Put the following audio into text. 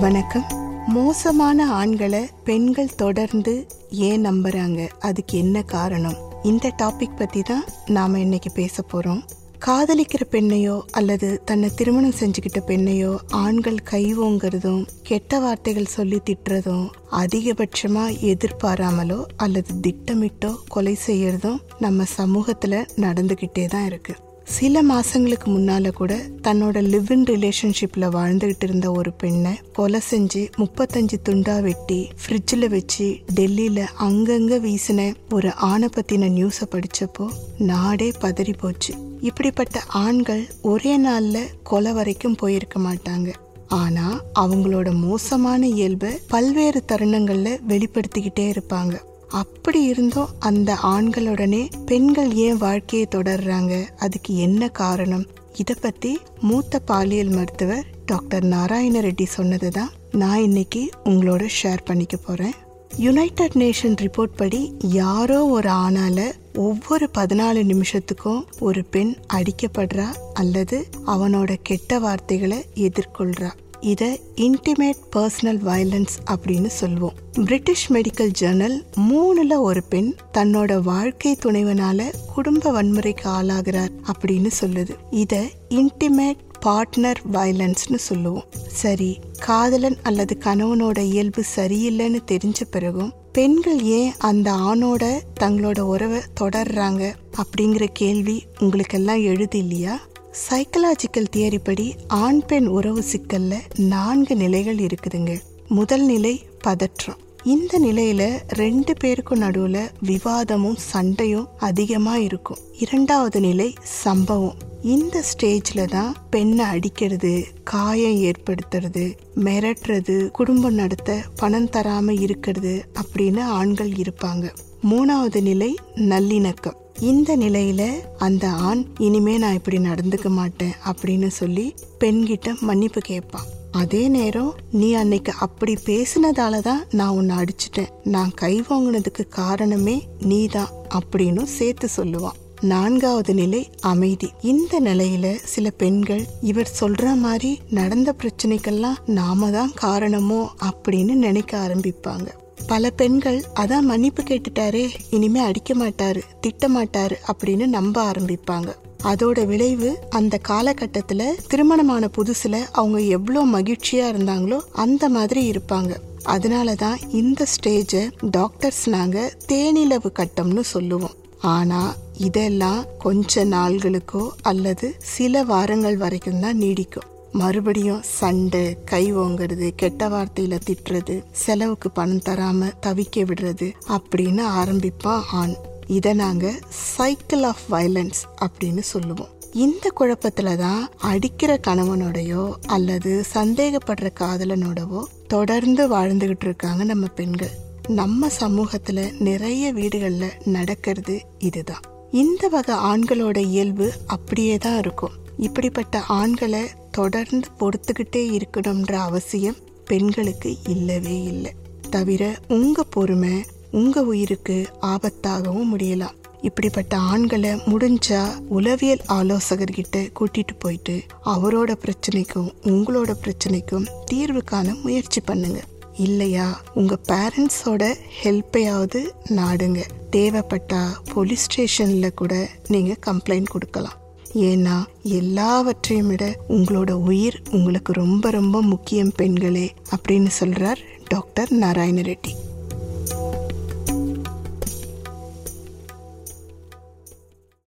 வணக்கம். மோசமான ஆண்களை பெண்கள் தொடர்ந்து ஏன் நம்புறாங்க? அதுக்கு என்ன காரணம்? இந்த டாபிக் பத்தி தான் நாம இன்னைக்கு பேச போறோம். காதலிக்கிற பெண்ணையோ அல்லது தன்னை திருமணம் செஞ்சுக்கிட்ட பெண்ணையோ ஆண்கள் கைவோங்கிறதும் கெட்ட வார்த்தைகள் சொல்லி திட்டுறதும் அதிகபட்சமாக எதிர்பாராமலோ அல்லது திட்டமிட்டோ கொலை செய்யறதும் நம்ம சமூகத்தில் நடந்துக்கிட்டே தான் இருக்குது சில மாசங்களுக்கு முன்னால கூட தன்னோட லிவ் இன் ரிலேஷன்ஷிப்ல வாழ்ந்துகிட்டு இருந்த ஒரு பெண்ணை கொலை செஞ்சு முப்பத்தஞ்சு துண்டா வெட்டி ஃப்ரிட்ஜில் வச்சு டெல்லியில அங்கங்க வீசின ஒரு ஆணை பத்தின நியூஸை படிச்சப்போ நாடே பதறி போச்சு. இப்படிப்பட்ட ஆண்கள் ஒரே நாள்ல கொலை வரைக்கும் போயிருக்க மாட்டாங்க. ஆனா அவங்களோட மோசமான இயல்பை பல்வேறு தருணங்கள்ல வெளிப்படுத்திக்கிட்டே இருப்பாங்க. அப்படி இருந்தும் அந்த ஆண்களுடனே பெண்கள் ஏன் வாழ்க்கையை தொடர்றாங்க? அதுக்கு என்ன காரணம்? இத பத்தி மூத்த பாலியல் மருத்துவர் டாக்டர் நாராயண ரெட்டி சொன்னது தான் நான் இன்னைக்கு உங்களோட ஷேர் பண்ணிக்க போறேன். யுனைடெட் நேஷன் ரிப்போர்ட் படி யாரோ ஒரு ஆணால ஒவ்வொரு பதினாலு நிமிஷத்துக்கும் ஒரு பெண் அடிக்கப்படுறா அல்லது அவனோட கெட்ட வார்த்தைகளை எதிர்கொள்றா. இதை இன்டிமேட் பர்சனல் வயலன்ஸ் அப்படின்னு சொல்லுவோம். பிரிட்டிஷ் மெடிக்கல் ஜேர்னல் மூணுல ஒரு பெண் தன்னோட வாழ்க்கை துணைவனால குடும்ப வன்முறைக்கு ஆளாகிறார் அப்படின்னு சொல்லுது. இதை இன்டிமேட் பார்ட்னர் வயலன்ஸ்னு சொல்லுவோம். சரி காதலன் அல்லது கணவனோட இயல்பு சரியில்லைன்னு தெரிஞ்ச பிறகும் பெண்கள் ஏன் அந்த ஆணோட தங்களோட உறவை தொடர்றாங்க அப்படிங்கிற கேள்வி உங்களுக்கெல்லாம் எழுது இல்லையா? சைக்கலாஜிக்கல் தியரி படி ஆண் பெண் உறவு சிக்கல்ல நான்கு நிலைகள் இருக்குதுங்க. முதல் நிலை பதற்றம். இந்த நிலையில ரெண்டு பேருக்கும் நடுவுல விவாதமும் சண்டையும் அதிகமா இருக்கும். இரண்டாவது நிலை சம்பவம். இந்த ஸ்டேஜ்ல தான் பெண்ணை அடிக்கிறது காயம் ஏற்படுத்துறது மிரட்டுறது குடும்பம் நடத்த பணம் தராம இருக்கிறது அப்படின்னு ஆண்கள் இருப்பாங்க. மூணாவது நிலை நல்லிணக்கம். இந்த நிலையில அந்த ஆண் இனிமே நான் இப்படி நடந்துக்க மாட்டேன் அப்படின்னு சொல்லி பெண்கிட்ட மன்னிப்பு கேட்பான். அதே நேரம் நீ அன்னைக்கு அப்படி பேசினதால தான் நான் உன்னை அடிச்சிட்டேன். நான் கை வாங்கினதுக்கு காரணமே நீதான் அப்படின்னு சேர்த்து சொல்லுவான். நான்காவது நிலை அமைதி. இந்த நிலையில சில பெண்கள் இவர் சொல்ற மாதிரி நடந்த பிரச்சனைக்கெல்லாம் நாம தான் காரணமோ? அப்படின்னு நினைக்க ஆரம்பிப்பாங்க. பல பெண்கள் அதான் மன்னிப்பு கேட்டுட்டாரே இனிமே அடிக்க மாட்டாரு திட்ட மாட்டாரு அப்படின்னு நம்ப ஆரம்பிப்பாங்க. அதோட விளைவு அந்த காலகட்டத்துல திருமணமான புதுசுல அவங்க எவ்வளோ மகிழ்ச்சியா இருந்தாங்களோ அந்த மாதிரி இருப்பாங்க. அதனால தான் இந்த ஸ்டேஜை டாக்டர்ஸ் நாங்க தேனிலவு கட்டம்னு சொல்லுவோம். ஆனா இதெல்லாம் கொஞ்ச நாள்களுக்கோ அல்லது சில வாரங்கள் வரைக்கும் தான் நீடிக்கும். மறுபடியும் சண்டை கை ஓங்குறது கெட்ட வார்த்தையில திட்டுறது செலவுக்கு பணம் தராம தவிக்க விடுறது அப்படின்னு ஆரம்பிப்பான் ஆண். இதை நாங்க சைக்கிள் ஆஃப் வயலன்ஸ் அப்படின்னு சொல்லுவோம். இந்த குழப்பத்துல தான் அடிக்கிற கணவனோடையோ அல்லது சந்தேகப்படுற காதலனோடவோ தொடர்ந்து வாழ்ந்துகிட்டு இருக்காங்க நம்ம பெண்கள். நம்ம சமூகத்துல நிறைய வீடுகள்ல நடக்கிறது இதுதான். இந்த வகை ஆண்களோட இயல்பு அப்படியே தான் இருக்கும். இப்படிப்பட்ட ஆண்களை தொடர்ந்து பொறுத்துக்கிட்டே இருக்கணும்ன்ற அவசியம் பெண்களுக்கு இல்லவே இல்லை. தவிர உங்க பொறுமை உங்க உயிருக்கு ஆபத்தாகவும் முடியலாம். இப்படிப்பட்ட ஆண்களை முடிஞ்சா உளவியல் ஆலோசகர்கிட்ட கூட்டிட்டு போயிட்டு அவரோட பிரச்சனைக்கும் உங்களோட பிரச்சனைக்கும் தீர்வு காண முயற்சி பண்ணுங்க. இல்லையா? உங்க பேரண்ட்ஸோட ஹெல்ப்பையாவது நாடுங்க. தேவைப்பட்டா போலீஸ் ஸ்டேஷன்ல கூட நீங்க கம்ப்ளைண்ட் கொடுக்கலாம். ஏன்னா எல்லாவற்றையும் விட உங்களோட உயிர் உங்களுக்கு ரொம்ப ரொம்ப முக்கியம் பெண்களே அப்படின்னு சொல்றார் டாக்டர் நாராயண ரெட்டி